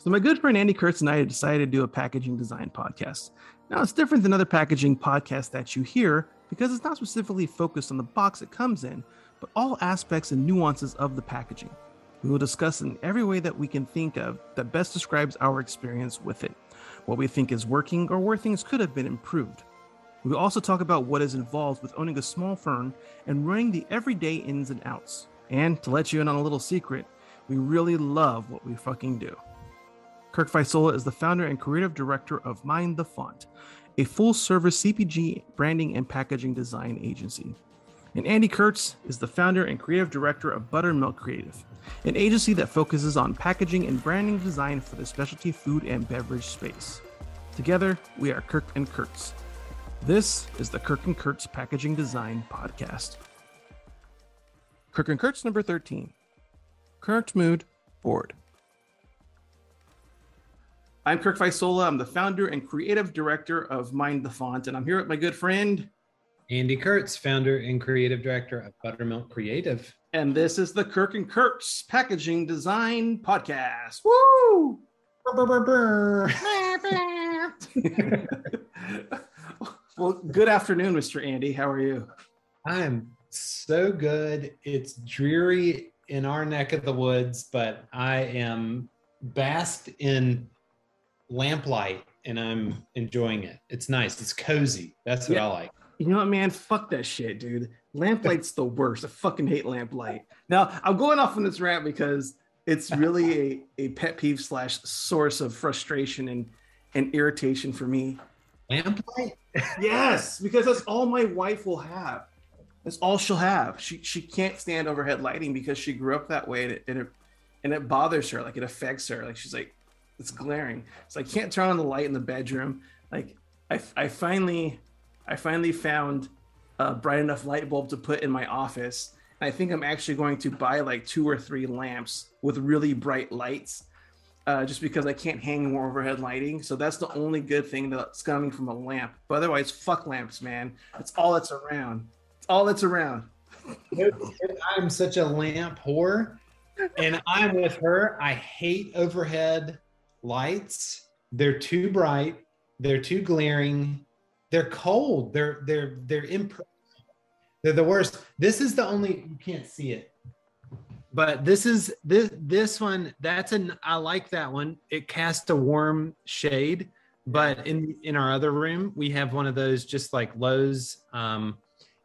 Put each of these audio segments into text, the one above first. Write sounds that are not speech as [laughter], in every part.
So, my good friend Andy Kurtz and I decided to do a packaging design podcast. Now, it's different than other packaging podcasts that you hear because it's not specifically focused on the box it comes in, but all aspects and nuances of the packaging. We will discuss in every way that we can think of that best describes our experience with it, what we think is working or where things could have been improved. We will also talk about what is involved with owning a small firm and running the everyday ins and outs. And to let you in on a little secret, we really love what we fucking do. Kirk Faisola is the founder and creative director of Mind the Font, a full service CPG branding and packaging design agency. And Andy Kurtz is the founder and creative director of Buttermilk Creative, an agency that focuses on packaging and branding design for the specialty food and beverage space. Together, we are Kirk and Kurtz. This is the Kirk and Kurtz Packaging Design Podcast. Kirk and Kurtz number 13. Current mood, bored. I'm Kirk Faisola. I'm the founder and creative director of Mind the Font, and I'm here with my good friend. Andy Kurtz, founder and creative director of Buttermilk Creative. And this is the Kirk and Kurtz Packaging Design Podcast. Woo! [laughs] well, good afternoon, Mr. Andy. How are you? I'm so good. It's dreary in our neck of the woods, but I am basked in lamplight and I'm enjoying it. It's nice. It's cozy. That's what Yeah. I like. You know what, man? Fuck that shit, dude. Lamplight's the worst. I fucking hate lamplight. Now, I'm going off on this rant because it's [laughs] really a, a pet peeve slash source of frustration and, and irritation for me. Lamplight? [laughs] Yes, because that's all my wife will have. That's all she'll have. She she can't stand overhead lighting because she grew up that way and it, and it and it bothers her. Like it affects her. Like she's like, it's glaring. So I can't turn on the light in the bedroom. Like I I finally I finally found a bright enough light bulb to put in my office. And I think I'm actually going to buy like two or three lamps with really bright lights uh, just because I can't hang more overhead lighting. So that's the only good thing that's coming from a lamp. But otherwise, fuck lamps, man. It's all that's around. It's all that's around. I'm such a lamp whore. And I'm with her. I hate overhead lights. They're too bright. They're too glaring. They're cold. They're they're they're imp- they're the worst. This is the only you can't see it. But this is this this one that's an I like that one. It casts a warm shade. But in in our other room, we have one of those just like Lowe's um,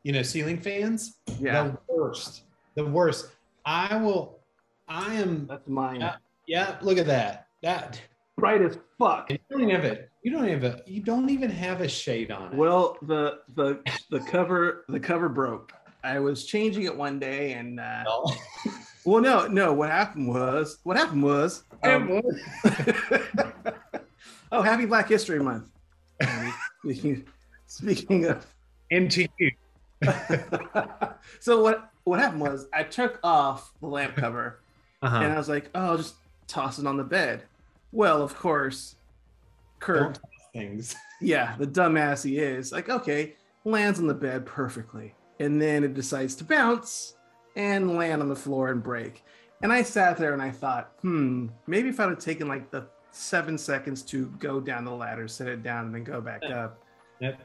you know, ceiling fans. Yeah, The worst. The worst. I will. I am. that's mine. Yeah. Yeah. Look at that. That. Bright as fuck. You don't even have it. You don't have a. You don't even have a shade on it. Well, the the the cover the cover broke. I was changing it one day, and uh, Well, [laughs] well, no, no. What happened was what happened was. um, [laughs] oh, happy Black History Month. Um, [laughs] speaking, of you. so what what happened was I took off the lamp cover Uh-huh. and I was like, oh, I'll just toss it on the bed. Well, of course, Kurt, things. [laughs] yeah, the dumbass he is, like, okay, lands on the bed perfectly. And then it decides to bounce and land on the floor and break. And I sat there and I thought, hmm, maybe if I'd have taken like the seven seconds to go down the ladder, set it down, and then go back up, Yep.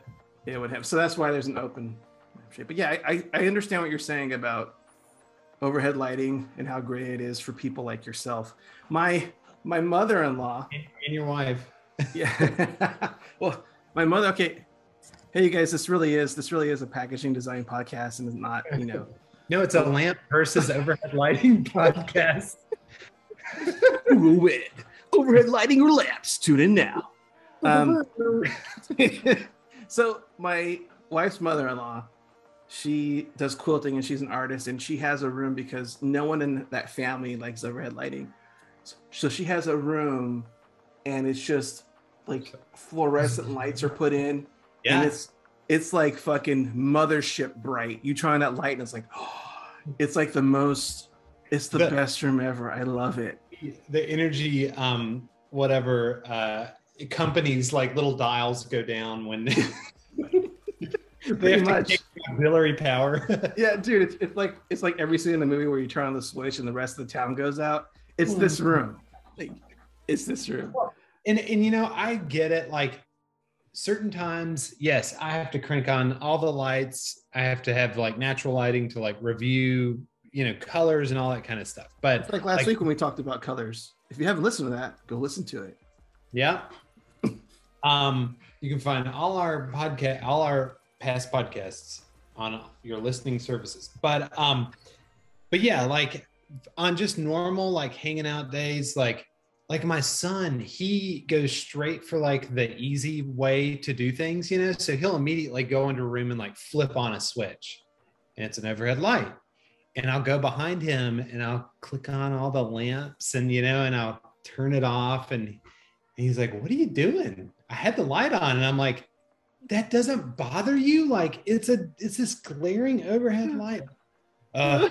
it would have. So that's why there's an open shape. But yeah, I I understand what you're saying about overhead lighting and how great it is for people like yourself. My my mother-in-law, And, and your wife. [laughs] yeah. [laughs] well, my mother. Okay, hey you guys, this really is this really is a packaging design podcast, and it's not you know. [laughs] No, it's a lamp versus overhead lighting podcast. Who will win? Overhead lighting or lamps? Tune in now. Um, so my wife's mother-in-law she does quilting and she's an artist and she has a room because no one in that family likes overhead lighting so she has a room and it's just like fluorescent lights are put in. And it's it's like fucking mothership bright. You turn on that light and it's like [gasps] it's like the most it's the The- best room ever. I love it. The energy um whatever uh companies like little dials go down when [laughs] they have to much. take auxiliary power. [laughs] Yeah, dude, it's, it's like it's like every scene in the movie where you turn on the switch and the rest of the town goes out. It's this room. Like, Is this room. And and you know, I get it. Like certain times, yes, I have to crank on all the lights. I have to have like natural lighting to like review, you know, colors and all that kind of stuff. But It's like last like- week when we talked about colors. If you haven't listened to that, go listen to it. Yeah. [laughs] Um, you can find all our podcast, all our past podcasts on your listening services. But um, but yeah, like on just normal like hanging out days, like like my son, he goes straight for like the easy way to do things, you know. So he'll immediately go into a room and like flip on a switch, and it's an overhead light. And I'll go behind him and I'll click on all the lamps and you know, and I'll turn it off and and he's like, What are you doing? I had the light on. And I'm like, That doesn't bother you? Like, it's a it's this glaring overhead [laughs] light. Uh,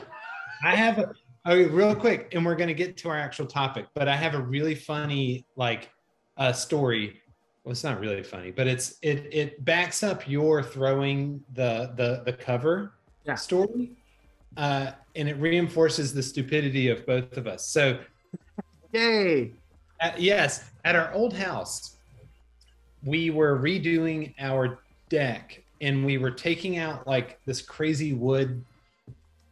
I have a okay, real quick, and we're gonna get to our actual topic, but I have a really funny like uh story. Well, it's not really funny, but it's it it backs up your throwing the the the cover Yeah. story. Uh, and it reinforces the stupidity of both of us. So [laughs] Yay! at, yes, at our old house, we were redoing our deck and we were taking out like this crazy wood,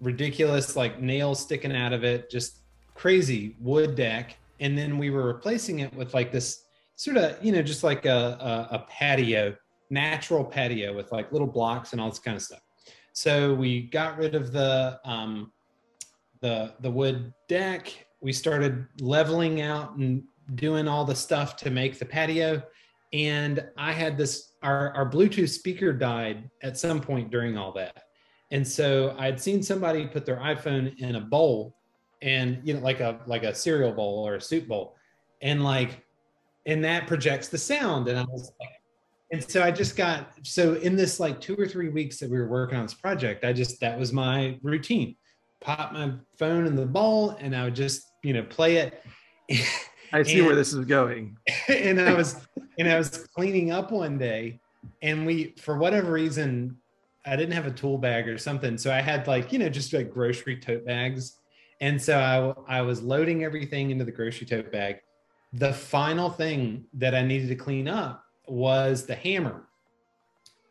ridiculous, like nails sticking out of it, just crazy wood deck. And then we were replacing it with like this sort of, you know, just like a, a, a patio, natural patio with like little blocks and all this kind of stuff. So we got rid of the, um, the the wood deck. We started leveling out and doing all the stuff to make the patio. And I had this our, our Bluetooth speaker died at some point during all that. And so I'd seen somebody put their iPhone in a bowl and you know, like a like a cereal bowl or a soup bowl. And like and that projects the sound. And I was like, and so I just got so in this like two or three weeks that we were working on this project, I just that was my routine pop my phone in the bowl and I would just, you know, play it. I see And- where this is going. [laughs] and I was and I was cleaning up one day and we for whatever reason I didn't have a tool bag or something. So I had like, you know, just like grocery tote bags. And so I, I was loading everything into the grocery tote bag. The final thing that I needed to clean up was the hammer.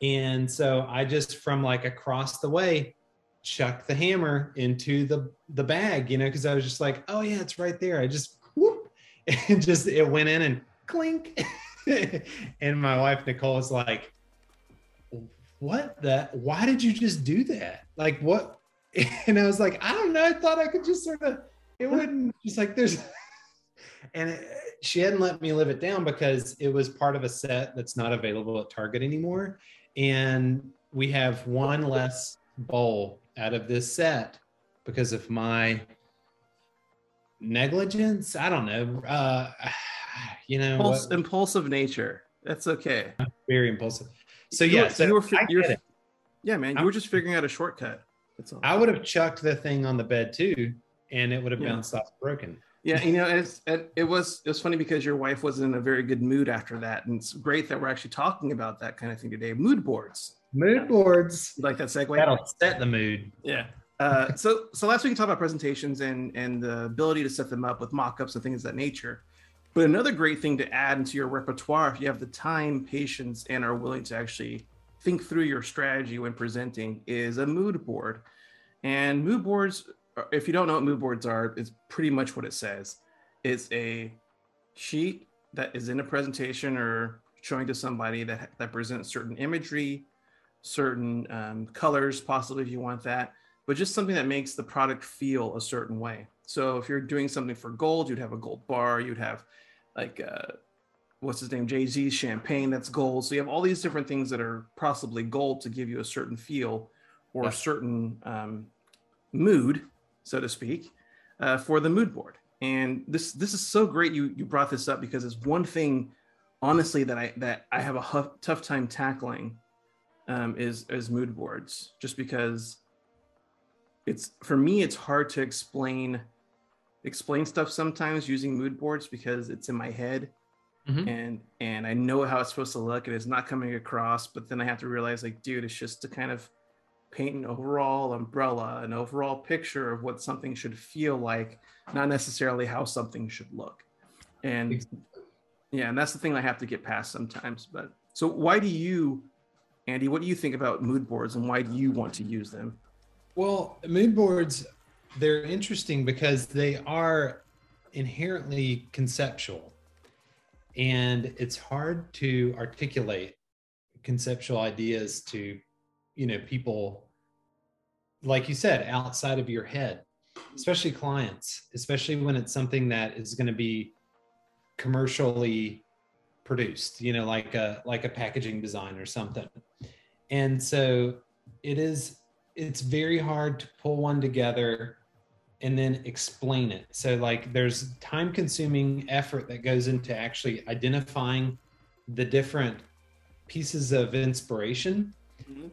And so I just from like across the way chucked the hammer into the the bag, you know, because I was just like, oh yeah, it's right there. I just whoop [laughs] and just it went in and clink. [laughs] and my wife Nicole was like, what the why did you just do that? Like what? [laughs] And I was like, I don't know. I thought I could just sort of it wouldn't just like there's [laughs] and it, she hadn't let me live it down because it was part of a set that's not available at Target anymore. And we have one less bowl out of this set because of my negligence. I don't know. Uh, [sighs] you know, Impulse, impulsive nature. That's okay. very impulsive. So You yeah, were- so you were I get it. Yeah, man. You I'm- were just figuring out a shortcut. That's all. I would have chucked the thing on the bed too, and it would have Yeah. bounced off broken. Yeah, you know, it's, it, it was it was funny because your wife was in a very good mood after that, and it's great that we're actually talking about that kind of thing today. Mood boards. Mood boards. You like that segue? That'll set the mood. Yeah. Uh, [laughs] so so last week we talked about presentations and and the ability to set them up with mock-ups and things of that nature. But another great thing to add into your repertoire, if you have the time, patience, and are willing to actually think through your strategy when presenting, is a mood board. And mood boards, uh, if you don't know what mood boards are, it's pretty much what it says. It's a sheet that is in a presentation or showing to somebody that that presents certain imagery, certain um, colors, possibly if you want that, but just something that makes the product feel a certain way. So if you're doing something for gold, you'd have a gold bar, you'd have like uh, what's his name, Jay Z's champagne that's gold. So you have all these different things that are possibly gold to give you a certain feel or Yeah. a certain um, mood, so to speak, uh, for the mood board. And this this is so great you you brought this up because it's one thing, honestly, that I that I have a tough time tackling um, is is mood boards, just because it's for me it's hard to explain explain stuff sometimes using mood boards because it's in my head Mhm. and and I know how it's supposed to look and it's not coming across, but then I have to realize like, dude, it's just to kind of paint an overall umbrella, an overall picture of what something should feel like, not necessarily how something should look. And yeah, and that's the thing I have to get past sometimes. But so why do you, Andy, what do you think about mood boards and why do you want to use them? Well, mood boards, they're interesting because they are inherently conceptual. And it's hard to articulate conceptual ideas to, you know, people, like you said, outside of your head, especially clients, especially when it's something that is going to be commercially produced, you know, like a like a packaging design or something. And so it is it's very hard to pull one together and then explain it. So like there's time consuming effort that goes into actually identifying the different pieces of inspiration, mm-hmm.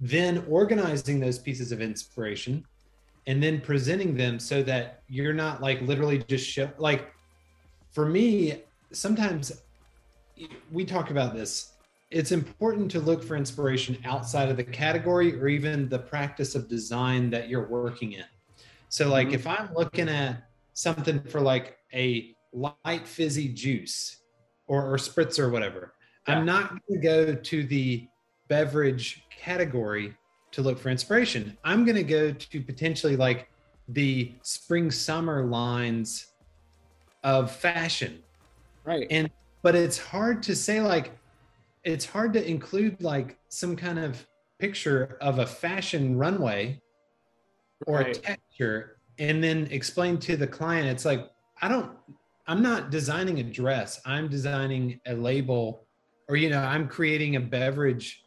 then organizing those pieces of inspiration and then presenting them so that you're not like literally just show like for me sometimes we talk about this it's important to look for inspiration outside of the category or even the practice of design that you're working in so like mm-hmm. if i'm looking at something for like a light fizzy juice or, or spritz or whatever yeah. i'm not going to go to the beverage category to look for inspiration. I'm going to go to potentially like the spring summer lines of fashion. Right. And but it's hard to say like it's hard to include like some kind of picture of a fashion runway or right. a texture and then explain to the client it's like I don't I'm not designing a dress. I'm designing a label or you know, I'm creating a beverage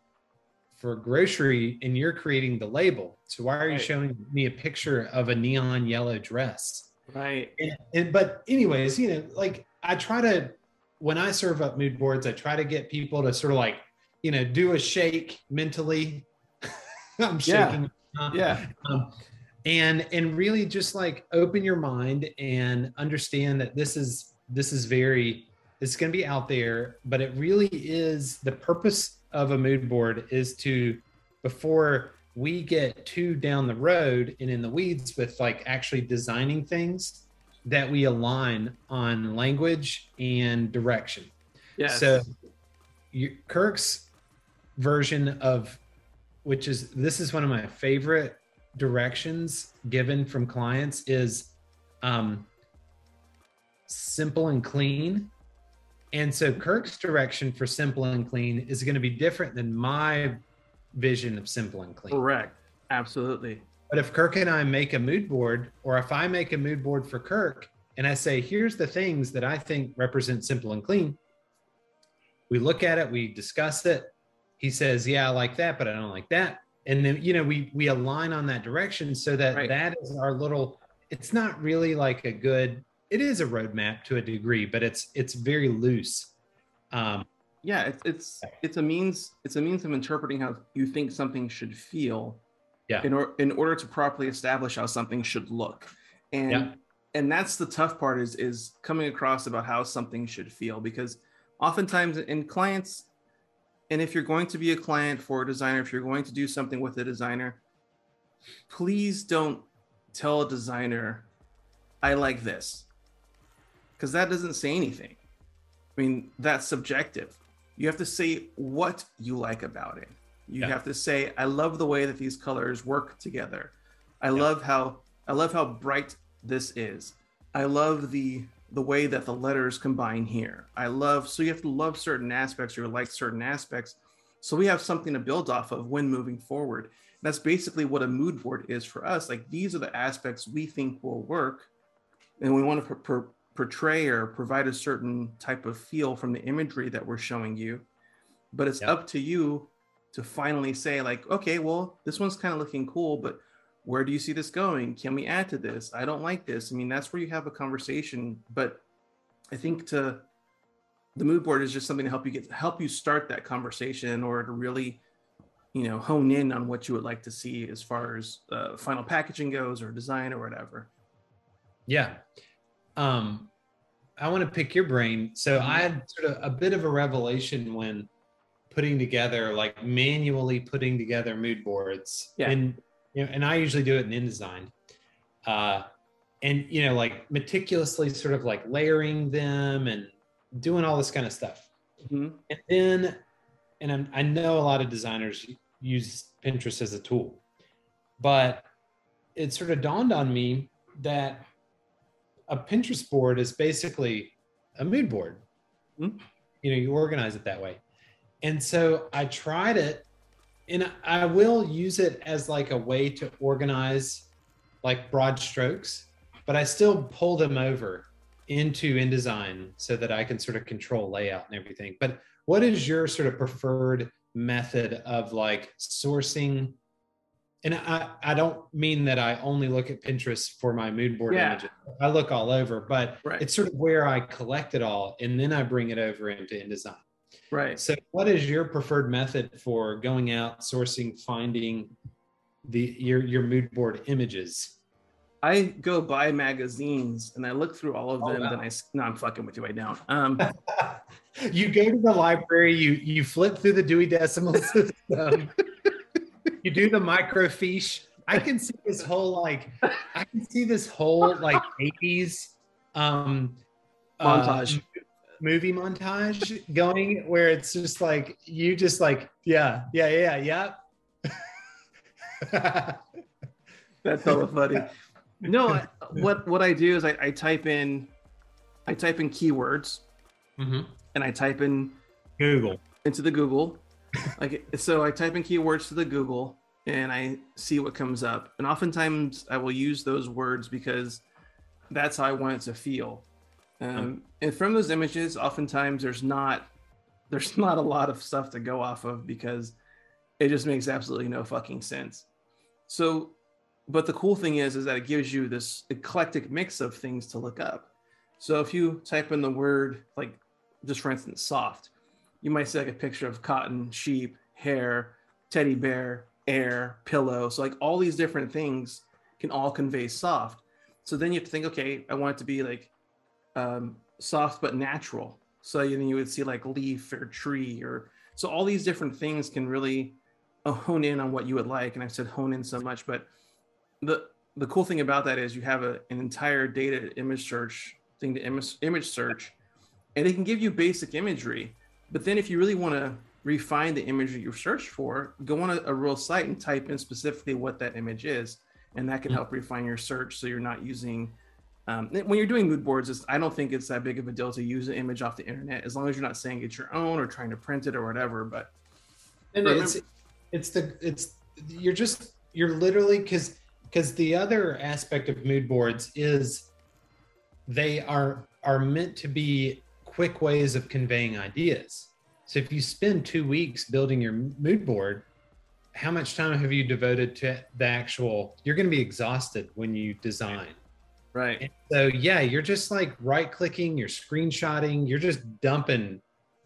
for grocery and you're creating the label. So why are right. you showing me a picture of a neon yellow dress? Right. And, and, but anyways, you know, like I try to when I serve up mood boards, I try to get people to sort of like, you know, do a shake mentally. [laughs] I'm shaking. Yeah. yeah. Um, and and really just like open your mind and understand that this is this is very it's going to be out there, but it really is the purpose of a mood board is to before we get too down the road and in the weeds with like actually designing things that we align on language and direction. Yeah. So you, Kirk's version of which is this is one of my favorite directions given from clients is um, simple and clean and so Kirk's direction for simple and clean is going to be different than my vision of simple and clean. Correct. Absolutely. But if Kirk and I make a mood board, or if I make a mood board for Kirk and I say, here's the things that I think represent simple and clean, we look at it, we discuss it. He says, Yeah, I like that, but I don't like that. And then, you know, we we align on that direction so that right. that is our little, it's not really like a good it is a roadmap to a degree, but it's it's very loose. Um, yeah, it's it's it's a means it's a means of interpreting how you think something should feel. Yeah. In order in order to properly establish how something should look, and yeah. and that's the tough part is is coming across about how something should feel because oftentimes in clients, and if you're going to be a client for a designer, if you're going to do something with a designer, please don't tell a designer, I like this because that doesn't say anything. I mean, that's subjective. You have to say what you like about it. You yeah. have to say, I love the way that these colors work together. I yeah. love how I love how bright this is. I love the the way that the letters combine here. I love so you have to love certain aspects or like certain aspects. So we have something to build off of when moving forward. That's basically what a mood board is for us. Like these are the aspects we think will work, and we want to portray or provide a certain type of feel from the imagery that we're showing you but it's yep. up to you to finally say like okay well this one's kind of looking cool but where do you see this going can we add to this i don't like this i mean that's where you have a conversation but i think to the mood board is just something to help you get help you start that conversation in order to really you know hone in on what you would like to see as far as uh, final packaging goes or design or whatever yeah um, I want to pick your brain. So I had sort of a bit of a revelation when putting together, like manually putting together mood boards. Yeah. And you know, and I usually do it in InDesign. Uh, and you know like meticulously sort of like layering them and doing all this kind of stuff Mhm. and then and I'm, i know a lot of designers use pinterest as a tool but it sort of dawned on me that a pinterest board is basically a mood board Mhm. you know you organize it that way and so i tried it and i will use it as like a way to organize like broad strokes but i still pull them over into InDesign so that I can sort of control layout and everything. But what is your sort of preferred method of like sourcing? And I, I don't mean that I only look at Pinterest for my mood board Yeah. images. I look all over, but Right. it's sort of where I collect it all and then I bring it over into InDesign. Right. So what is your preferred method for going out, sourcing, finding the your your mood board images? I go buy magazines and I look through all of Oh, them. wow. Then I no, I'm fucking with you. I don't. Um, [laughs] you go to the library, you you flip through the Dewey Decimal System, you do the microfiche. I can see this whole like I can see this whole like 80s um uh, Montage. Movie montage going where it's just like you just like yeah yeah yeah yeah [laughs] That's hella funny. No, I- what what I do is I, I type in, I type in keywords Mhm. and I type in Google into the Google. Like so, I type in keywords to the Google and I see what comes up. And oftentimes, I will use those words because that's how I want it to feel. Um, and from those images, oftentimes there's not [laughs] there's not a lot of stuff to go off of because it just makes absolutely no fucking sense. So, but the cool thing is, is that it gives you this eclectic mix of things to look up. So if you type in the word like, just for instance, soft, you might see like a picture of cotton, sheep, hair, teddy bear, air, pillow. So like all these different things can all convey soft. So then you have to think, okay, I want it to be like um, soft but natural. So then you would see like leaf or tree or so all these different things can really uh, hone in on what you would like. And I said hone in so much, but the the cool thing about that is you have a, an entire data image search thing to image, image search, and it can give you basic imagery. But then if you really want to refine the imagery you've searched for, go on a, a real site and type in specifically what that image is, and that can Mhm. help refine your search so you're not using. Um, when you're doing mood boards, it's, I don't think it's that big of a deal to use an image off the internet as long as you're not saying it's your own or trying to print it or whatever. But And Remember- it's it's the it's you're just you're literally because because the other aspect of mood boards is they are are meant to be quick ways of conveying ideas. So if you spend two weeks building your mood board, how much time have you devoted to the actual? You're going to be exhausted when you design. Right, And so yeah, you're just like right clicking, you're screenshotting, you're just dumping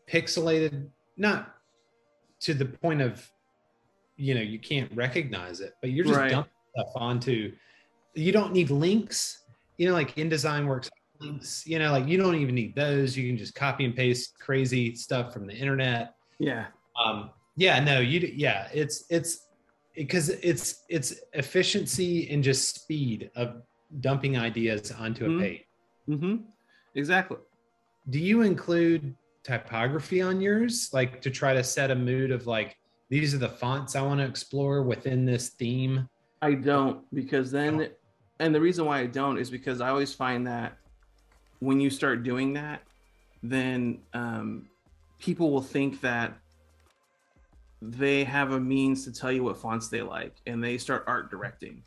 pixelated, not to the point of you know you can't recognize it, but you're just Right. dumping stuff onto. You don't need links, you know, like InDesign works links. You know, like you don't even need those. You can just copy and paste crazy stuff from the internet yeah, um yeah no you yeah it's it's because it's it's efficiency and just speed of dumping ideas onto a Mhm. page mm-hmm. exactly. do you include typography on yours like to try to set a mood of like these are the fonts i want to explore within this theme I don't because then, and the reason why I don't is because I always find that when you start doing that, then um, people will think that they have a means to tell you what fonts they like, and they start art directing.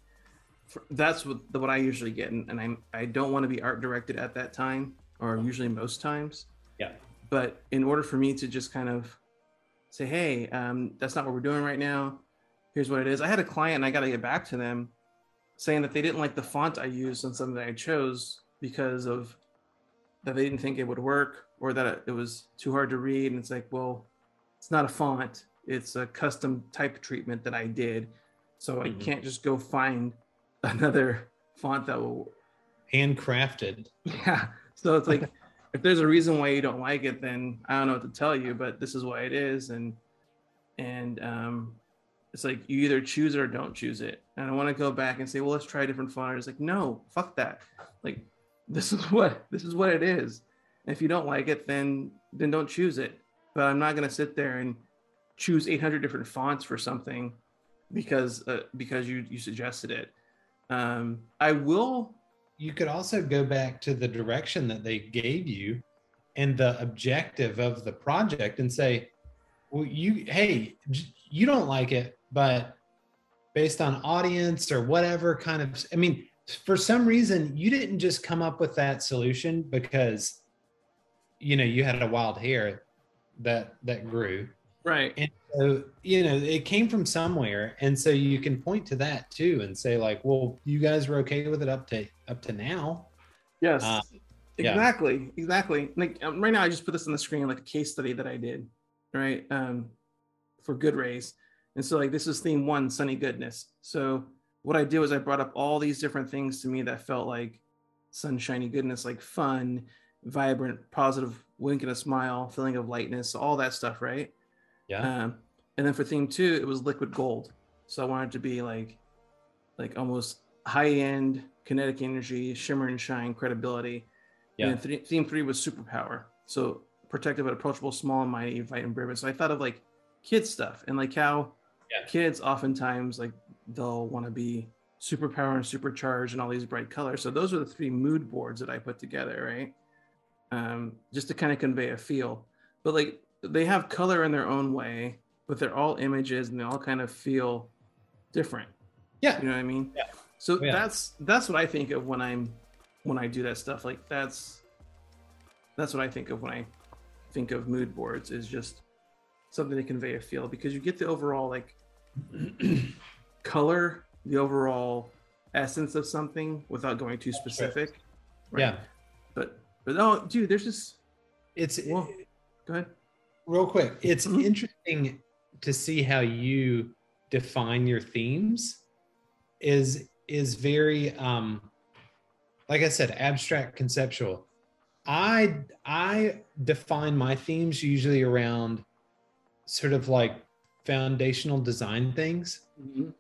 For- That's what what I usually get, and, and I'm I don't want to be art directed at that time, or usually most times. Yeah. But in order for me to just kind of say, hey, um, that's not what we're doing right now here's what it is. I had a client and I got to get back to them saying that they didn't like the font I used on something that I chose because of that they didn't think it would work or that it- was too hard to read. And it's like, well, it's not a font, it's a custom type treatment that I did. So I Mhm. can't just go find another font that will, handcrafted yeah. So it's like, if there's a reason why you don't like it, then I don't know what to tell you, but this is why it is. And, and, um, it's like you either choose it or don't choose it. And I want to go back and say, well, let's try a different font. It's like, no, fuck that. Like, this is what this is what it is. And if you don't like it, then then don't choose it. But I'm not gonna sit there and choose 800 different fonts for something because uh, because you you suggested it. Um, I will. You could also go back to the direction that they gave you and the objective of the project and say, well, you hey, you don't like it, but based on audience or whatever kind of i mean for some reason you didn't just come up with that solution because you know you had a wild hair that that grew right. And so you know it came from somewhere. And so you can point to that too and say like well you guys were okay with it up to up to now. Yes. Uh, exactly yeah. exactly. Like um, right now i just put this on the screen like a case study that i did right um for good rays and so like this is theme one, sunny goodness. So what I did was I brought up all these different things to me that felt like sunshiny goodness, like fun, vibrant, positive, wink and a smile, feeling of lightness, all that stuff, right? Yeah. Um, and then for theme two, it was liquid gold. So I wanted to be like, like almost high end kinetic energy, shimmer and shine, credibility. Yeah. And th- theme three was superpower. So protective but approachable, small and mighty, and brave. So I thought of like kids stuff and like how yeah. kids oftentimes like they'll want to be superpower and supercharged and all these bright colors. So those are the three mood boards that I put together, right? Um, just to kind of convey a feel. But like they have color in their own way, but they're all images and they all kind of feel different. Yeah. You know what I mean? Yeah. So oh, yeah. that's that's what I think of when I'm when I do that stuff. Like that's that's what I think of when I think of mood boards is just something to convey a feel because you get the overall like [clears throat] color, the overall essence of something without going too specific. Right? Yeah. But but oh dude, there's just it's well, go ahead. Real quick. It's mm-hmm. interesting to see how you define your themes is is very um like I said, abstract conceptual. I I define my themes usually around sort of like foundational design things. Mm-hmm.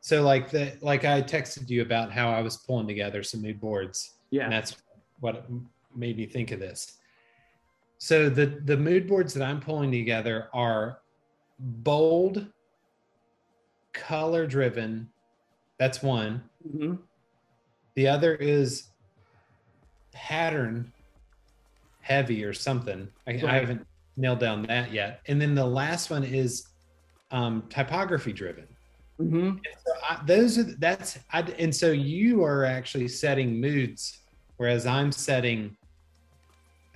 So like the like I texted you about how I was pulling together some new boards. Yeah. And that's what made me think of this. So the the mood boards that I'm pulling together are bold, color driven. That's one. Mm-hmm. The other is pattern heavy or something. I, right. I haven't nailed down that yet. And then the last one is um, typography driven. Mm-hmm. So I, those are that's I, and so you are actually setting moods, whereas I'm setting,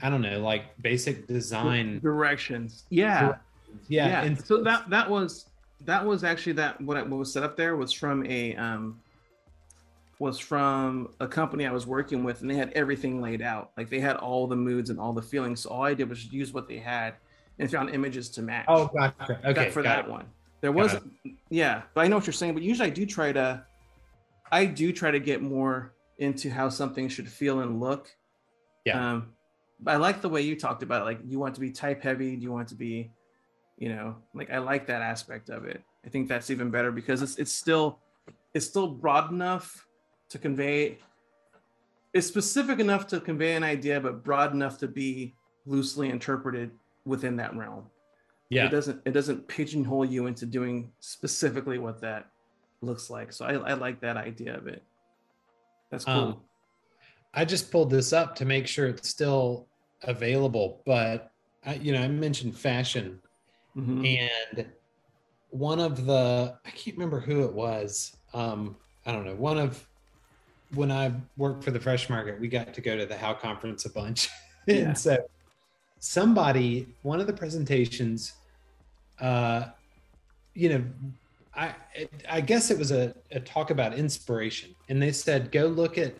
I don't know, like basic design directions. Yeah, yeah. yeah. And so that that was that was actually that what, I, what was set up there was from a um was from a company I was working with, and they had everything laid out. Like they had all the moods and all the feelings. So all I did was use what they had and found images to match. Oh, gotcha. Okay, for that it. one. There was, yeah, but I know what you're saying. But usually, I do try to, I do try to get more into how something should feel and look. Yeah. Um, I like the way you talked about it. Like, you want to be type heavy? Do you want to be, you know, like I like that aspect of it. I think that's even better because it's it's still it's still broad enough to convey it's specific enough to convey an idea but broad enough to be loosely interpreted within that realm yeah it doesn't it doesn't pigeonhole you into doing specifically what that looks like so i, I like that idea of it that's cool um, i just pulled this up to make sure it's still available but I, you know i mentioned fashion mm-hmm. and one of the i can't remember who it was um i don't know one of when I worked for the Fresh Market, we got to go to the How conference a bunch. [laughs] Yeah. and so somebody, one of the presentations, uh, you know, I I guess it was a, a talk about inspiration, and they said go look at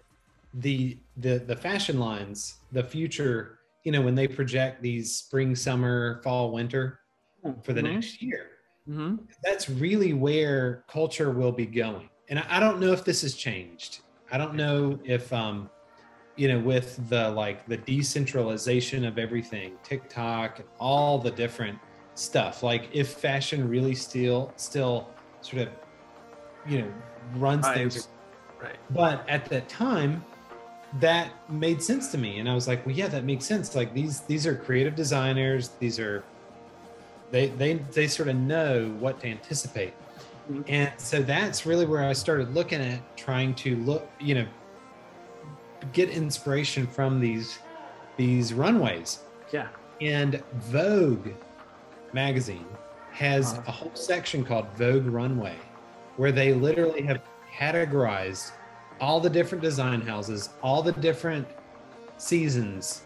the the the fashion lines, the future. You know, when they project these spring, summer, fall, winter for the mm-hmm. next year, mm-hmm. that's really where culture will be going. And I, I don't know if this has changed I don't know if um, you know, with the like the decentralization of everything, TikTok and all the different stuff, like if fashion really still still sort of you know runs things Right. but at that time that made sense to me and i was like well yeah that makes sense like these these are creative designers these are they they they sort of know what to anticipate Mhm. and so that's really where i started looking at trying to look you know get inspiration from these these runways Yeah. and vogue magazine has Uh-huh. a whole section called vogue runway where they literally have categorized all the different design houses all the different seasons.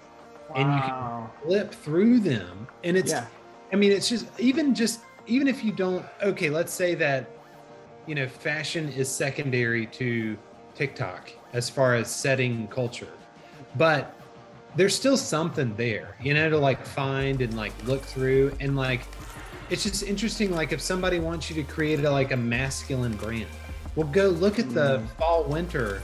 And you can- flip through them. And it's yeah. I mean, it's just even just even if you don't okay, let's say that you know fashion is secondary to TikTok as far as setting culture, but there's still something there, you know, to like find and like look through. And like it's just interesting. Like if somebody wants you to create a, like a masculine brand, well, go look at the Mm. fall winter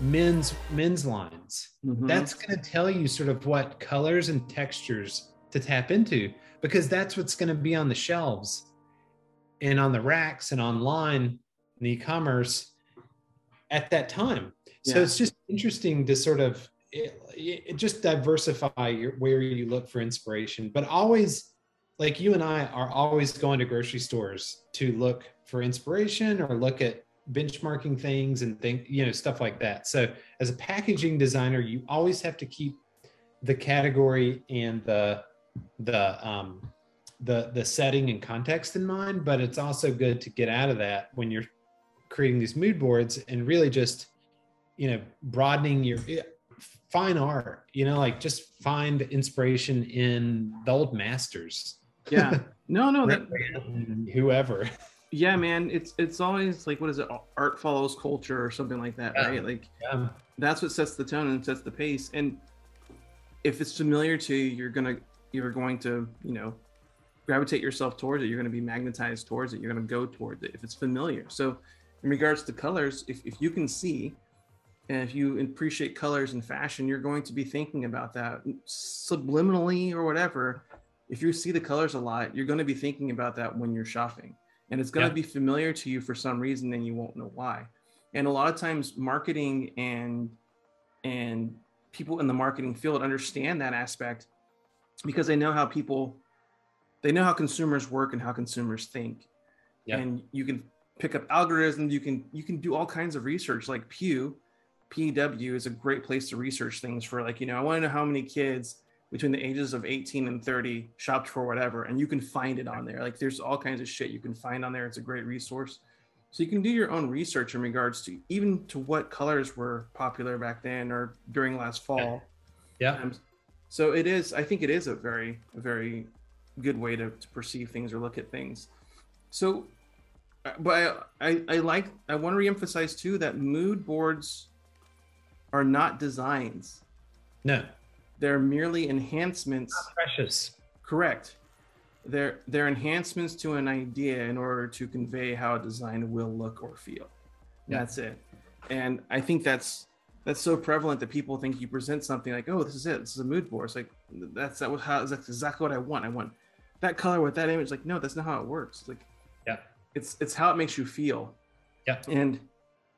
men's men's lines Mhm. that's going to tell you sort of what colors and textures to tap into because that's what's going to be on the shelves and on the racks and online in e-commerce at that time so it's just interesting to sort of it, it just diversify your, where you look for inspiration but always like you and i are always going to grocery stores to look for inspiration or look at benchmarking things and think you know stuff like that. So as a packaging designer you always have to keep the category and the the um the the setting and context in mind but it's also good to get out of that when you're creating these mood boards and really just you know broadening your fine art you know like just find inspiration in the old masters Yeah. [laughs] No, no, that, whoever yeah, man. It's it's always like what is it? Art follows culture or something like that, Yeah. right? Like yeah that's what sets the tone and sets the pace. And if it's familiar to you, you're gonna you're going to you know gravitate yourself towards it. You're going to be magnetized towards it. You're going to go towards it if it's familiar. So, in regards to colors, if if you can see and if you appreciate colors and fashion, you're going to be thinking about that subliminally or whatever. If you see the colors a lot, you're going to be thinking about that when you're shopping, and it's going Yeah. to be familiar to you for some reason, and you won't know why. And a lot of times, marketing and and people in the marketing field understand that aspect because they know how people they know how consumers work and how consumers think Yeah. and you can pick up algorithms you can you can do all kinds of research like pew pw is a great place to research things for like you know i want to know how many kids between the ages of 18 and 30 shopped for whatever and you can find it on there. Like there's all kinds of shit you can find on there. It's a great resource. So you can do your own research in regards to even to what colors were popular back then or during last fall. Yeah. Um, so it is i think it is a very a very good way to, to perceive things or look at things. So uh, but I, I i like i want to reemphasize too that mood boards are not designs. No they're merely enhancements. Precious. Correct. They're they're enhancements to an idea in order to convey how a design will look or feel. Yeah. that's it. And i think that's that's so prevalent that people think you present something like oh this is it. This is a mood board. It's like that's that was how that's exactly what i want. I want that color with that image. Like no that's not how it works. Like Yeah. it's it's how it makes you feel. Yeah. and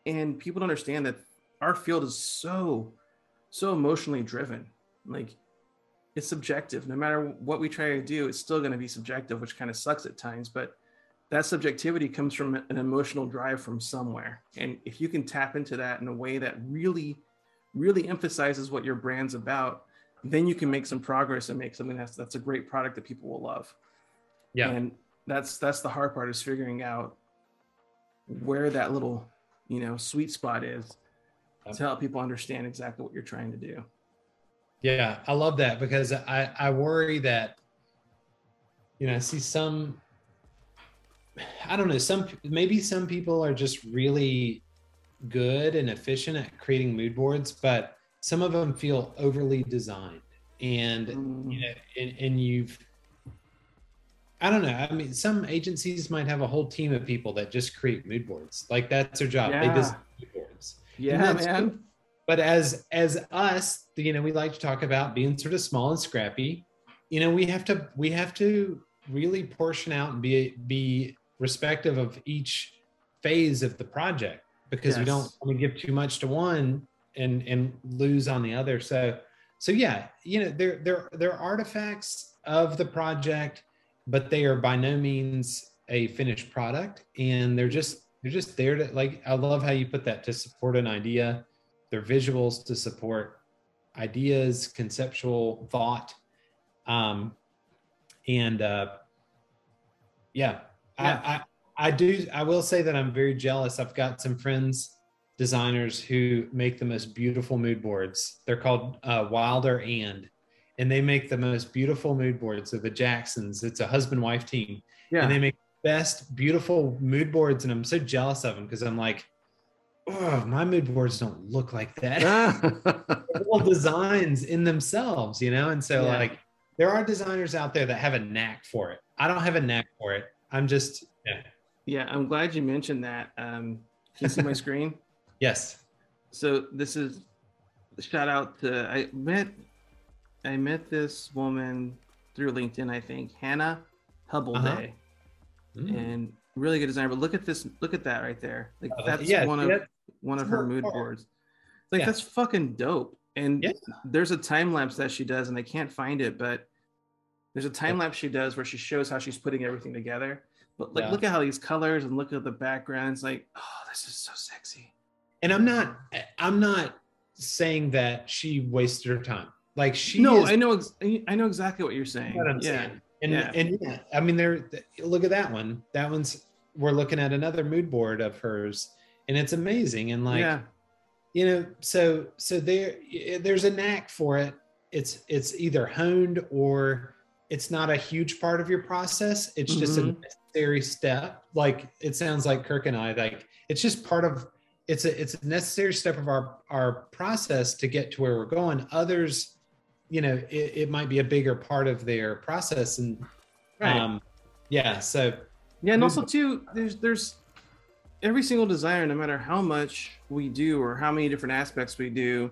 and people don't understand that our field is so so emotionally driven like it's subjective. No matter what we try to do it's still going to be subjective which kind of sucks at times but that subjectivity comes from an emotional drive from somewhere. And if you can tap into that in a way that really really emphasizes what your brand's about then you can make some progress and make something that's that's a great product that people will love. Yeah. And that's that's the hard part is figuring out where that little you know sweet spot is to help people understand exactly what you're trying to do Yeah, I love that because I I worry that you know I see some I don't know some maybe some people are just really good and efficient at creating mood boards, but some of them feel overly designed and Mm, you know and, and you've I don't know. I mean, some agencies might have a whole team of people that just create mood boards. Like that's their job. They Yeah. design mood boards yeah man cool. But as as us you know we like to talk about being sort of small and scrappy you know we have to we have to really portion out and be be respective of each phase of the project because we don't Yes. want to give too much to one and and lose on the other. So so yeah, you know, they're they're they're artifacts of the project, but they are by no means a finished product. And they're just they're just there to like I love how you put that to support an idea. They're visuals to support ideas, conceptual thought. Um and uh yeah, Yeah. I, I I do I will say that I'm very jealous. I've got some friends designers who make the most beautiful mood boards. They're called uh, Wilder and and they make the most beautiful mood boards of the Jacksons. It's a husband wife team Yeah. and they make best beautiful mood boards and I'm so jealous of them because I'm like oh my mood boards don't look like that [laughs] all designs in themselves you know and so Yeah. like there are designers out there that have a knack for it I don't have a knack for it I'm just yeah yeah, I'm glad you mentioned that. Um, can you see my [laughs] screen? yes So this is shout out to I met I met this woman through LinkedIn, I think, Hannah Hubble Uh-huh. Day, Mm. and really good designer. But look at this, look at that right there. Like Uh, that's yeah, one of that? One of her mood hard. boards. Like Yeah. that's fucking dope. And Yeah. there's a time lapse that she does, and I can't find it, but there's a time lapse she does where she shows how she's putting everything together. But like, Yeah. look at how these colors and look at the backgrounds. Like, oh, this is so sexy. and I'm not I'm not saying that she wasted her time like she no, is I know, ex- I know exactly what you're saying. what I'm yeah, saying. And Yeah. and yeah, I mean, there. Look at that one. That one's. We're looking at another mood board of hers, and it's amazing. And like, yeah, you know, so so there, there's a knack for it. It's it's either honed or it's not a huge part of your process. It's just a Mhm. necessary step. Like it sounds like Kirk and I. Like it's just part of. It's a it's a necessary step of our our process to get to where we're going. Others you know it, it might be a bigger part of their process and right. um yeah so yeah, and also too, there's there's every single designer, no matter how much we do or how many different aspects we do,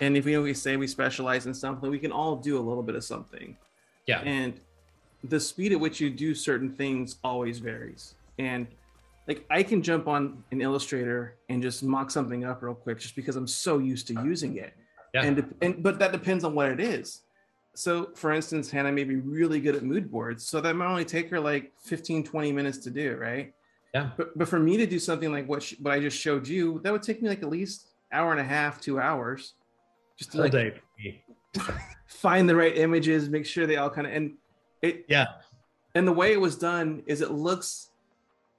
and if we know we say we specialize in something, we can all do a little bit of something. yeah. And the speed at which you do certain things always varies. And like i can jump on an illustrator and just mock something up real quick just because i'm so used to using it. Yeah. And, and but that depends on what it is. So for instance hannah may be really good at mood boards so that might only take her like 15 20 minutes to do right yeah but, but for me to do something like what, she, what i just showed you that would take me like at least hour and a half two hours just to all like [laughs] find the right images, make sure they all kind of and it yeah and the way it was done is it looks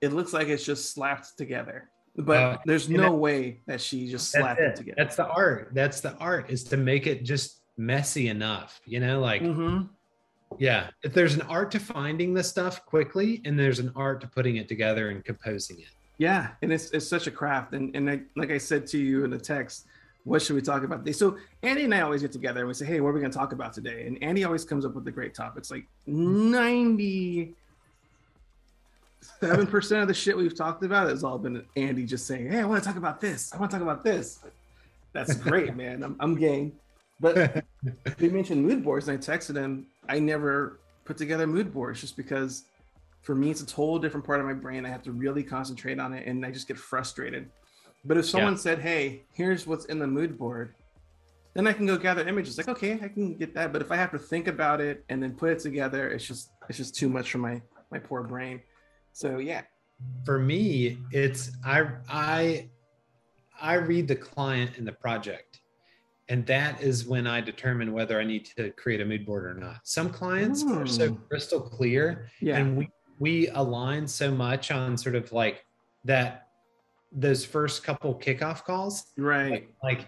it looks like it's just slapped together. But Uh, there's no that- way that she just slapped it, it together. that's the art that's the art is to make it just messy enough you know like Mhm. Yeah if there's an art to finding the stuff quickly and there's an art to putting it together and composing it Yeah, and it's it's such a craft. And and I, like I said to you in the text, what should we talk about today? So Andy and I always get together and we say, hey, what are we going to talk about today? And Andy always comes up with the great topics. Like ninety seven percent of the shit we've talked about has all been Andy just saying, hey, I want to talk about this. I want to talk about this. That's great, [laughs] man. I'm I'm game. But [laughs] they mentioned mood boards, and I texted him. I never put together mood boards just because for me it's a total different part of my brain. I have to really concentrate on it, and I just get frustrated. But if someone said, "Hey, here's what's in the mood board," then I can go gather images. Like, okay, I can get that. But if I have to think about it and then put it together, it's just it's just too much for my my poor brain. So yeah, for me it's i i i read the client and the project and that is when i determine whether i need to create a mood board or not some clients are so Mm. crystal clear yeah, and we we align so much on sort of like that those first couple kickoff calls right. like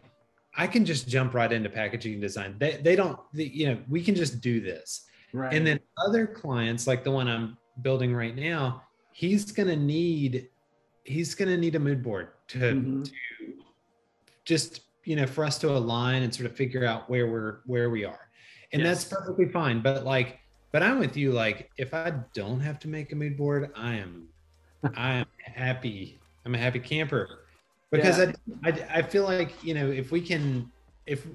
i can just jump right into packaging design they, they don't the, you know we can just do this Right. and then other clients like the one i'm building right now he's going to need he's to need a mood board to, Mhm. to just you know for us to align and sort of figure out where we're where we are and that's perfectly fine but like but i'm with you like if i don't have to make a mood board i am i am happy i'm a happy camper because I, I i feel like you know if we can if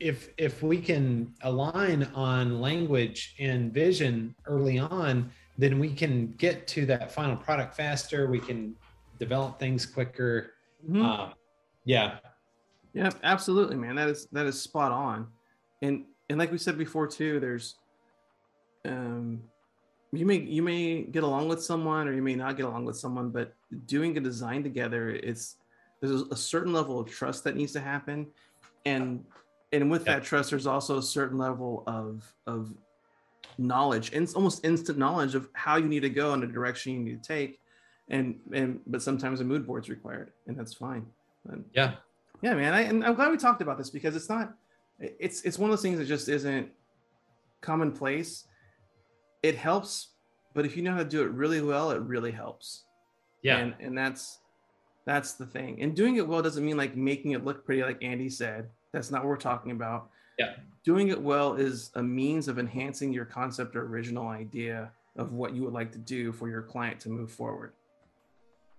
if if we can align on language and vision early on then we can get to that final product faster. We can develop things quicker. Mhm. Um, yeah, Yeah, absolutely, man. That is that is spot on. And and like we said before too, there's um you may you may get along with someone or you may not get along with someone, but doing a design together, it's there's a certain level of trust that needs to happen. And and with Yeah. that trust, there's also a certain level of of knowledge and it's almost instant knowledge of how you need to go in the direction you need to take. And and but sometimes a mood board's required, and that's fine. And yeah, yeah, man. I, and I'm glad we talked about this because it's not, it's it's one of those things that just isn't commonplace. It helps, but if you know how to do it really well, it really helps. yeah, And and that's that's the thing. And doing it well doesn't mean like making it look pretty, like Andy said. That's not what we're talking about. Yeah. Doing it well is a means of enhancing your concept or original idea of what you would like to do for your client to move forward.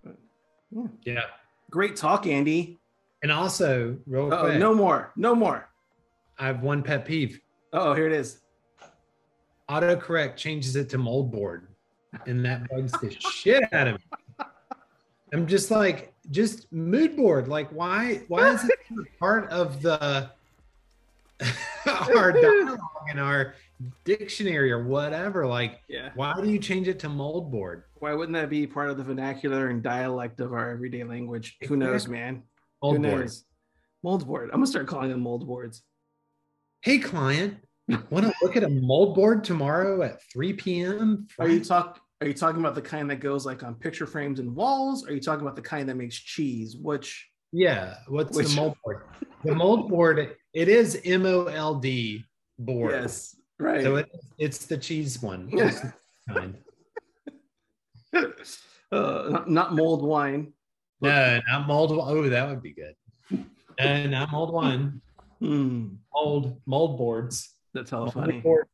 But, yeah. yeah. Great talk, Andy. And also, real Oh, quick, no more. No more. I have one pet peeve. Oh, here it is. Autocorrect changes it to moldboard, and that bugs the shit out of me. I'm just like, just mood board. Like, why? Why is it part of the [laughs] our [laughs] dialogue and our dictionary or whatever? Like, Yeah. why do you change it to moldboard? Why wouldn't that be part of the vernacular and dialect of our everyday language? Who knows, man? Mold board. Mold board. I'm gonna start calling them mold boards. Hey, client, want to [laughs] look at a mold board tomorrow at 3 p.m. Are you talk? Are you talking about the kind that goes like on picture frames and walls? Are you talking about the kind that makes cheese? Which Yeah. What's Which- the mold board? The mold board, it is M O L D board. yes, right. So it, it's the cheese one. Yeah. [laughs] It's the kind. uh, not, not mold wine. No, not mold. Oh, that would be good. No, not mold one. Hmm, Mold mold boards. that's all Mold funny. board.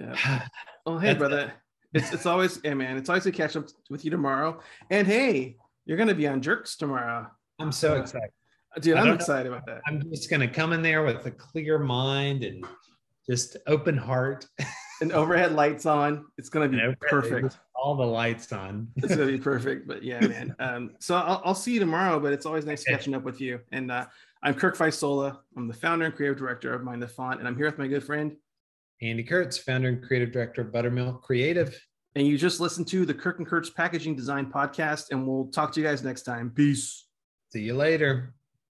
Yeah. [sighs] Oh, hey, That's- brother. It's it's always, hey, man. It's always to catch up with you tomorrow. And hey, you're gonna be on Jerks tomorrow, I'm so Uh, excited. dude. I I'm don't know. excited about that. I'm just gonna come in there with a clear mind and just open heart. And overhead lights on. It's gonna be And overhead- perfect. All the lights on. It's gonna be perfect. But yeah, man. [laughs] Um, so I'll, I'll see you tomorrow. But it's always nice Okay. catching up with you. And uh, I'm Kirk Faisola. I'm the founder and creative director of Mind the Font, and I'm here with my good friend. Andy Kurtz, founder and creative director of Buttermilk Creative. And you just listened to the Kirk and Kurtz Packaging Design Podcast, and we'll talk to you guys next time. Peace. See you later.